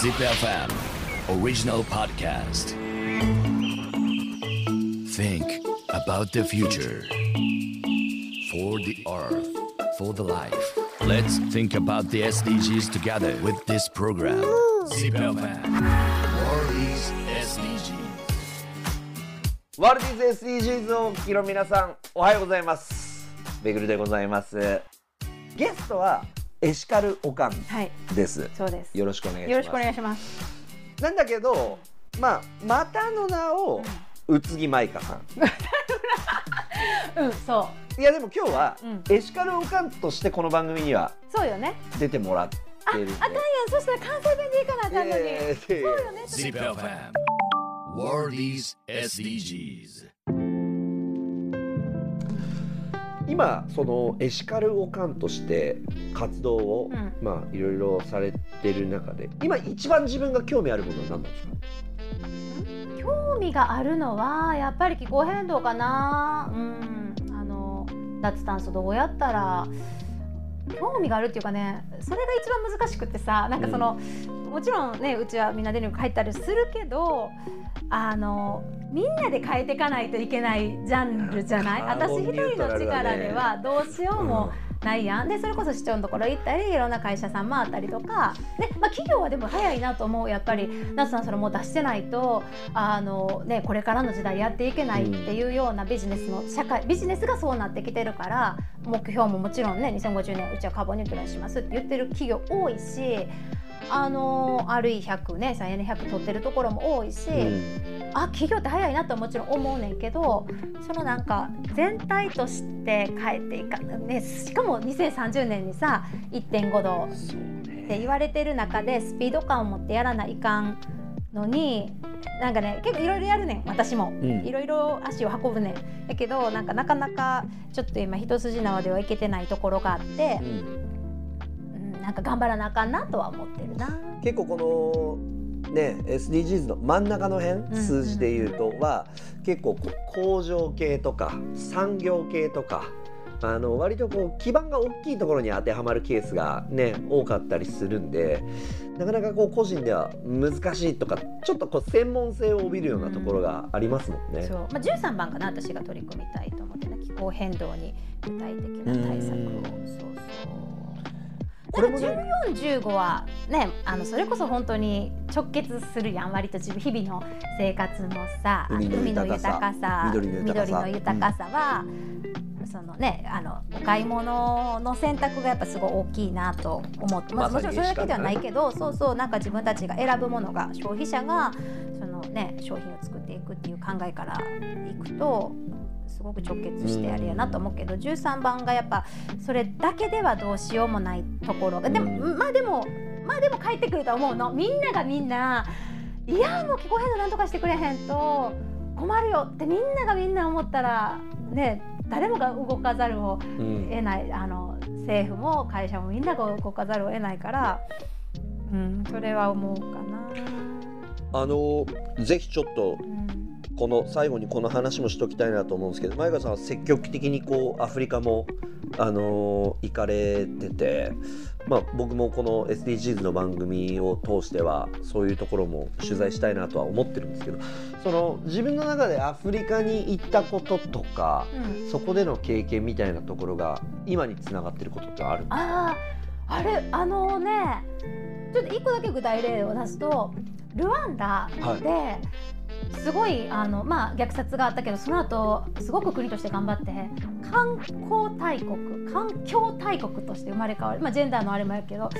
Zip FM original podcast. Think about the future. For the earth, for the life. Let's think about the SDGs together with this program. Zip FM World is SDGs. ワールディーズ SDGs をお聞きの皆さんおはようございますベグルでございますゲストはエシカルオカンはい、です。そうです。よろしくお願いします。よろしくお願いします。なんだけどまあまたの名を宇津木舞香さん。うん、そう、いやでも今日は、うん。エシカルオカンとしてこの番組にはそうよね。出てもらってあ、あるんで。かんやん、そしたら関西弁でいいかなあかんのに。そうよね。FM 今そのエシカルオカンとして活動を、うんまあいろいろされてる中で今一番自分が興味あるものは何なんですか？興味があるのはやっぱり気候変動かな。うん、あの脱炭素どうやったら。興味があるっていうかねそれが一番難しくってさなんかその、もちろんねうちはみんなで入ったりするけどあのみんなで変えていかないといけないジャンルじゃない？私一人の力ではどうしようもないやん。でそれこそ市長のところ行ったりいろんな会社さん回ったりとか。で、まあ、企業はでも早いなと思う。やっぱり夏さんそれもう出してないとあの、ね、これからの時代やっていけないっていうようなビジネスの社会ビジネスがそうなってきてるから目標ももちろんね2050年うちはカーボンニュートラルにしますって言ってる企業多いし。あの RE100 ね再エネ100取ってるところも多いし、あ企業って早いなとはもちろん思うねんけどそのなんか全体として変えていかねしかも2030年にさ1.5度って言われてる中でスピード感を持ってやらないかんのになんかね結構いろいろやるねん私も。うん。いろいろ足を運ぶねん。だけどなんかなかなかちょっと今一筋縄ではいけてないところがあってう、んうん、なんか頑張らなあかんなとは思ってるな。結構このね SDGs の真ん中の辺、ん数字で言うとは結構工場系とか産業系とかあの割とこう基盤が大きいところに当てはまるケースがね多かったりするんでなかなかこう個人では難しいとかちょっとこう専門性を帯びるようなところがありますもんね。そうまあ、13番かな私が取り組みたいと思ってね気候変動に具体的な対策をうんそうそうこれもねなんか14、15はねあのそれこそ本当に直結するやん割と自分日々の生活のさ海の豊かさ緑の豊かさ。緑の豊かさは、そのねあのお買い物の選択がやっぱすごい大きいなと思って、まあ、まさにもちろんそれだけではないけどそうそうなんか自分たちが選ぶものが消費者がそのね商品を作っていくっていう考えからいくとすごく直結してあれやなと思うけど、13番がやっぱそれだけではどうしようもないところ。がでも、うんまあでもまあでも帰ってくると思うの。みんながみんないやもう気候変動なんとかしてくれへんと困るよってみんながみんな思ったらね誰もが動かざるをうん得ない。あの政府も会社もみんなが動かざるを得ないから、うん、それは思うかな。あのぜひちょっとうんこの最後にこの話もしときたいなと思うんですけど前川さんは積極的にこうアフリカも、あのー行かれてて、まあ、僕もこの SDGs の番組を通してはそういうところも取材したいなとは思ってるんですけどその自分の中でアフリカに行ったこととかうん。そこでの経験みたいなところが今につながってることってあるあああれあのねちょっと一個だけ具体例を出すとルワンダで、すごいあの、まあ、虐殺があったけどその後すごく国として頑張って観光大国環境大国として生まれ変わる、まあ、ジェンダーのあれもやけどっ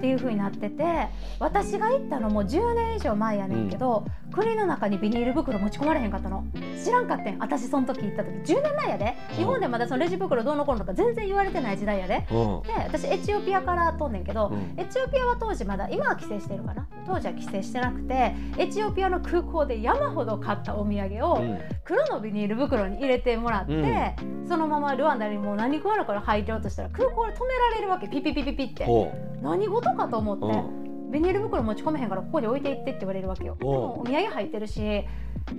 ていう風になってて私が行ったのも10年以上前やねんけど、国の中にビニール袋持ち込まれへんかったの。知らんかってん。私その時行った時。10年前やで。日本でまだそのレジ袋どうのこうのとか全然言われてない時代やで。うん。で私エチオピアから飛んねんけど、うん。エチオピアは当時まだ今は規制してるかな。当時は規制してなくてエチオピアの空港で山ほど買ったお土産をうん。黒のビニール袋に入れてもらって、そのままルワンダにもう何食わぬから入ろうとしたら空港で止められるわけ。ピピピピピって。ほ何事かと思って、ビニール袋持ち込めへんからここに置いていってって言われるわけよ。でもお土産入ってるし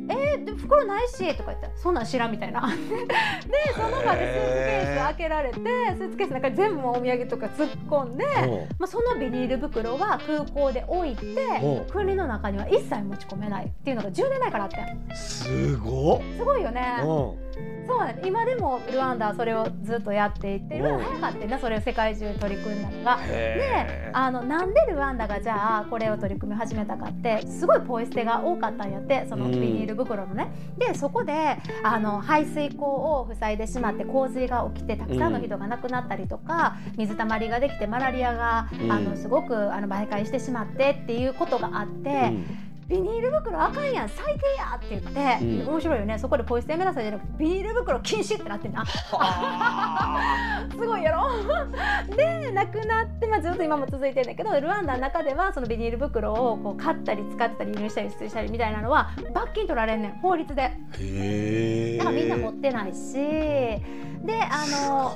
えー、で袋ないしとか言ってそんなん知らんみたいな。でその場でスーツケース開けられてスーツケースの中に全部お土産とか突っ込んで、まあ、そのビニール袋は空港で置いて国の中には一切持ち込めないっていうのが10年前からあって。んすごっ。すごいよね。そうなん今でもルワンダはそれをずっとやっていてルワンダ早かったなそれを世界中取り組んだのが。であのなんでルワンダがじゃあこれを取り組み始めたかってすごいポイ捨てが多かったんやってそのビニール袋のね。でそこであの排水溝を塞いでしまって洪水が起きてたくさんの人が亡くなったりとか、水たまりができてマラリアが、あのすごくあの媒介してしまってっていうことがあって。ビニール袋あかんやん最低やって言って、うん。面白いよね。そこでポイ捨てやめなさいじゃなくてビニール袋禁止ってなってんな。すごいやろ。でなくなって、まあ、ずっと今も続いてるんだけどルワンダの中ではそのビニール袋をこう買ったり使ってたり輸入したり輸出したりみたいなのは罰金取られんねん。法律で。へえ。だからみんな持ってないし。であの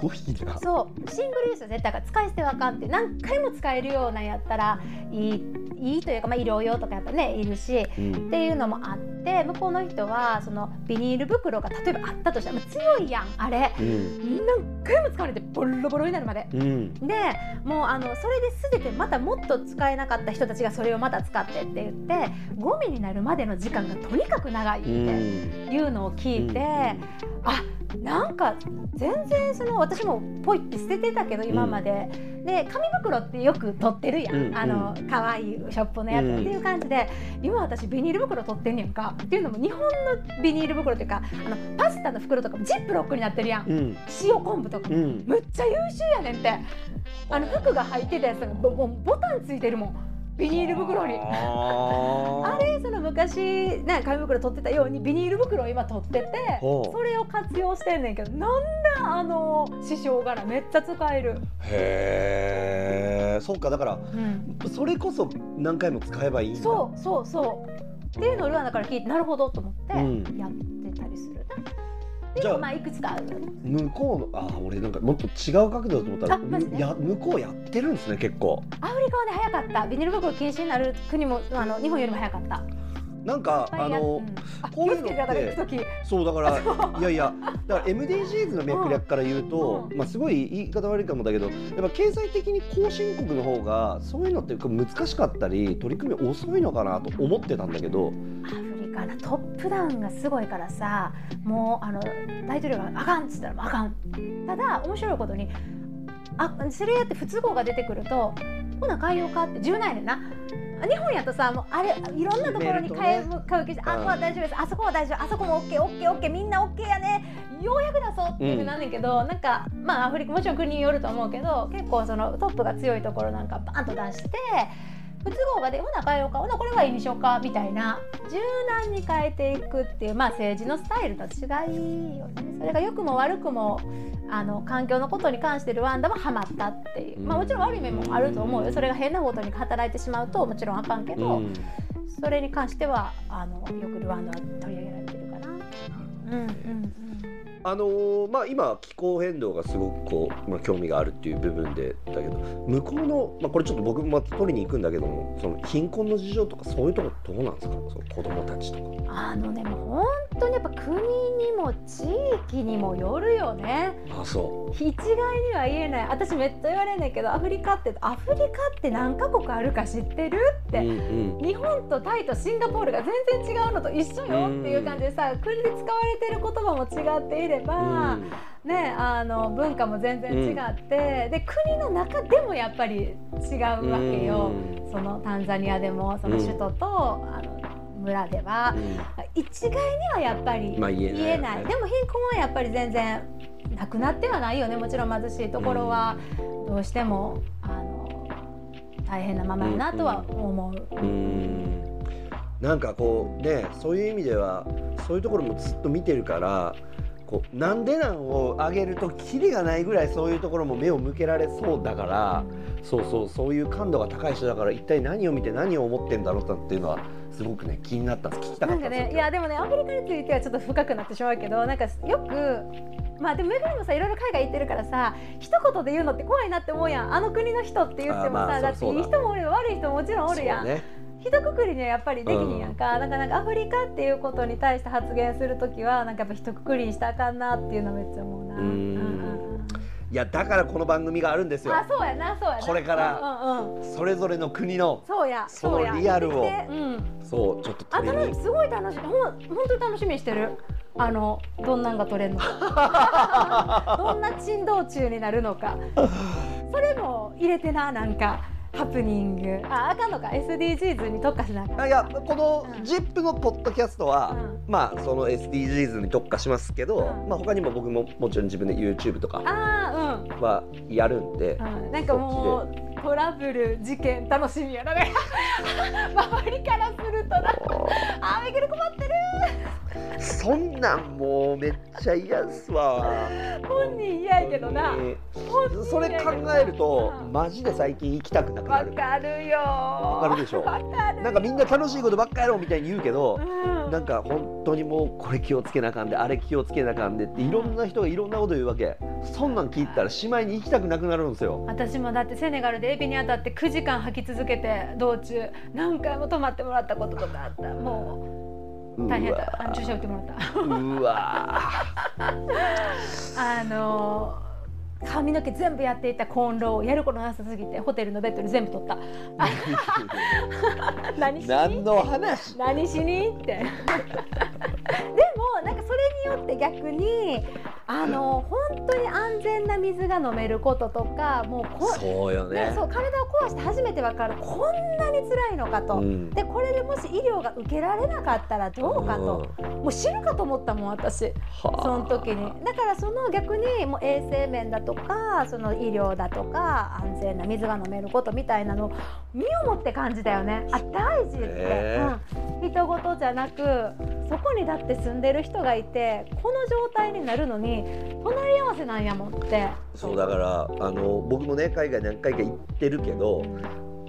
そうシングルユースは絶対だから使い捨てはあかんって。何回も使えるようなんやったらいいいいというか、まあ、医療用とかやっぱねいるしうん。っていうのもあって向こうの人はそのビニール袋が例えばあったとしたら、まあ、強いやんあれ。うん。何回も使われてボロボロになるまで。うん。でもうあのそれで全てまたもっと使えなかった人たちがそれをまた使ってって言ってゴミになるまでの時間がとにかく長いっていうのを聞いて、あなんか全然その私もポイって捨ててたけど今まで、で紙袋ってよく取ってるやん、うんあの可愛いショップのやつ、うんっていう感じで今私ビニール袋取ってんねんか。っていうのも日本のビニール袋っていうかあのパスタの袋とかもジップロックになってるやん、うん。塩昆布とか。むっちゃ優秀やねんって。あの服が入ってたやつがボボボタンついてるもんビニール袋に。ああれその昔ね紙袋取ってたようにビニール袋を今取っててそれを活用してんねんけどなんだあの師匠柄めっちゃ使える、へえそうかだからうん、それこそ何回も使えばいいそうそうそう。っていうのをルアナから聞いてなるほどと思ってうん。やってたりする。な、でじゃあまあいくつかあるよね。向こうのあ俺なんかもっと違う角度だと思ったらあマジでや向こうやってるんですね結構。アフリカはね早かった。ビニール袋禁止になる国もあの日本よりも早かった。なんかあのうん。あこういうのってそうだから いやいやだから MDGs の脈略から言うと、うん。まあすごい言い方悪いかもだけどやっぱ経済的に後進国の方がそういうのって難しかったり取り組み遅いのかなと思ってたんだけど。アフリカのトップダウンがすごいからさもうあの大統領があかんっつったらあかん。ただ面白いことにあそれやって不都合が出てくるとほな変えようかって柔軟やねんな。日本やとさもうあれいろんなところに買うけど、あここは大丈夫です。あそこは大丈夫。あそこも OKOKOK みんな OK やね。ようやく出そうっていうふうになんねんけど、なんかまあアフリカもちろん国によると思うけど結構そのトップが強いところなんかバンと出して不都合がでほな変えようか。ほなこれがいいにしようかみたいな。柔軟に変えていくっていうまあ政治のスタイルと違いよね。それが良くも悪くもあの環境のことに関してルワンダはハマったっていう。まあもちろん悪い面もあると思うよ。それが変なことに働いてしまうともちろんあかんけど、うん。それに関してはあのよくルワンダは取り上げられてるかな。うんうんあのーまあ今気候変動がすごくこう、まあ、興味があるっていう部分でだけど向こうの、まあ、これちょっと僕もまた取りに行くんだけどもその貧困の事情とかそういうとこどうなんですか？その子供たちとか。うん、あのねもう本当にやっぱ国にも地域にもよるよね。あそ一概には言えない。私めっちゃ言われるんだけどアフリカってアフリカって何カ国あるか知ってるって、うんうん。日本とタイとシンガポールが全然違うのと一緒よっていう感じでさ国で使われてる言葉も違っていれば、ね、あの文化も全然違って、で国の中でもやっぱり違うわけよ。そのタンザニアでもその首都と、あの村では一概にはやっぱりまあ言えないない。でも貧困はやっぱり全然なくなってはないよね。もちろん貧しいところはどうしてもあの大変なままやなとは思う。うん。なんかこうねそういう意味ではそういうところもずっと見てるからこうなんでなんを上げるとキリがないぐらいそういうところも目を向けられそうだからそうそうそういう感度が高い人だから一体何を見て何を思ってんだろうっていうのはすごくね気になったんです聞きたかなんかったんですよねいやでもねアフリカについてはちょっと深くなってしまうけどなんかよくまあでもめぐりもさいろいろ海外行ってるからさ一言で言うのって怖いなって思うやん。あの国の人って言ってもさ、あまあだっていい人もおるよ悪い人ももちろんおるやん、そうね。一括りにはやっぱりできひんやんか、なかなかアフリカっていうことに対して発言するときはなんかやっぱ一括りにしたらあかんなっていうのめっちゃ思うな。ううんんうんいやだからこの番組があるんですよ。あそうやなそうやな。これからそれぞれの国のそうやそのリアルを。そうちょっとあ取りに。楽しすごい楽しみほん本当に楽しみにしてる？あのどんなんが取れるのか。どんな珍道中になるのか。それも入れてななんかハプニング。ああかんのか。SDGs に特化しなあかん。あいやこのうん ZIP のポッドキャストは、うまあその SDGs に特化しますけど、うん。まあ他にも僕ももちろん自分で YouTube とかあーうん。はやるんで、うん。なんかもうトラブル事件楽しみやな。ね 周りからするとなあーめぐる困ってるそんなんもうめっちゃ嫌っすわ。本人嫌やけどな。それ考えるとうんマジで最近行きたくなくなわる。かるよ。わわかるでしょ。かるよ。なんかみんな楽しいことばっかやろうみたいに言うけど、うん。なんか本当にもうこれ気をつけなあかんであれ気をつけなあかんでっていろんな人がいろんなこと言うわけ。そんなん聞いたらしまいに行きたくなくなるんですよ。私もだってセネガルでエビに当たって9時間吐き続けて道中何回も泊まってもらったこととかあった。もうう大変だ。わ。ったあの注射打ってもらった。うわ。あのー髪の毛全部やっていたコーンローをやることなさすぎてホテルのベッドに全部取った。何し何にの話？何しに？って。でもなんかそれによって逆にあの 本当に安全な水が飲めることとかもうこそうよね。ねそう体を壊して初めて分かるこんなに辛いのかと、うん。でこれでもし医療が受けられなかったらどうかと、もう死ぬかと思ったもん私。はあ。その時に。だからその逆にもう衛生面だとかその医療だとか安全な水が飲めることみたいなのを身をもって感じたよね。あ大事って、へうん、人事じゃなくそこにだって住んでる人がいてこの状態になるのに隣り合わせなんやもんって。そうだからあの僕もね海外何回か行ってるけど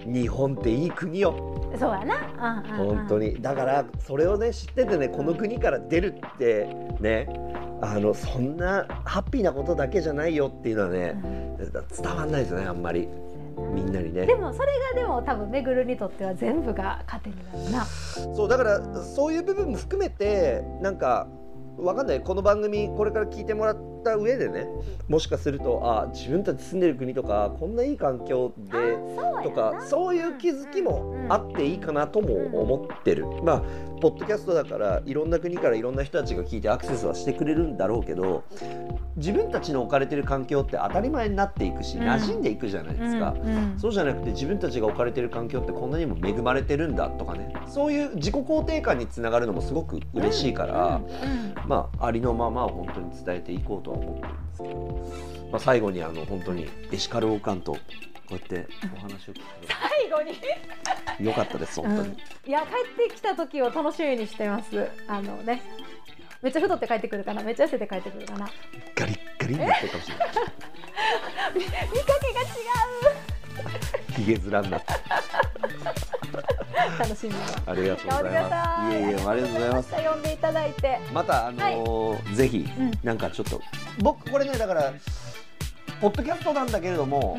日本っていい国よ。そうやな、うんうんうん、本当に。だからそれをね知っててねこの国から出るってねあのそんなハッピーなことだけじゃないよっていうのはね伝わんないですよねあんまり。みんなにね。でもそれがでも多分めぐるにとっては全部が糧になるな。そうだからそういう部分も含めてなんかわかんない。この番組これから聞いてもらってた上でねもしかするとあ自分たち住んでる国とかこんないい環境でとかそういう気づきもあっていいかなとも思ってる、まあポッドキャストだからいろんな国からいろんな人たちが聞いてアクセスはしてくれるんだろうけど自分たちの置かれてる環境って当たり前になっていくし、うん。馴染んでいくじゃないですか。うんうん。そうじゃなくて自分たちが置かれてる環境ってこんなにも恵まれてるんだとかね。そういう自己肯定感につながるのもすごく嬉しいから、うん。まあありのままを本当に伝えていこうとは思ってるんですけど、まあ、最後にあの本当にエシカルオカンとこうやってお話を聞く最後に、よかったです本当に、いや帰ってきた時を楽しみにしてます。あのね。めっちゃ太って帰ってくるかな、めっちゃ痩せて帰ってくるかな。ガリッガリになってるかもしれない 見かけが違ひげ 面になってう。楽しみに。ありがとうございますいえいえありがとうございます呼んでいただいて。またあのーぜひうんなんかちょっと僕これねだからポッドキャストなんだけれども、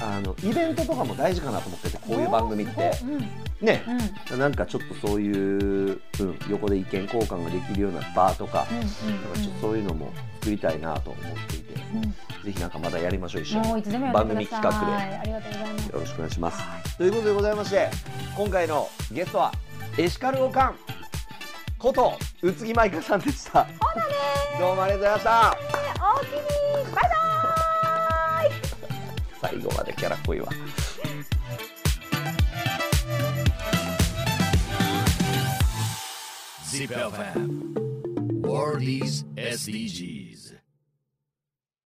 あのイベントとかも大事かなと思っててこういう番組って。うんうん。ね。うん。なんかちょっとそういう、うん、横で意見交換ができるような場とか,、うんなんかちょっとそういうのも作りたいなと思っていて、ぜひなんかまたやりましょう一緒に。番組企画で。ありがとうございます。よろしくお願いします。はい。ということでございまして今回のゲストはエシカルオカンこと宇津木舞香さんでした。どうもありがとうございました。おおきにバイバイ。最後までキャラ濃いわ。Zip FM. World is SDGs.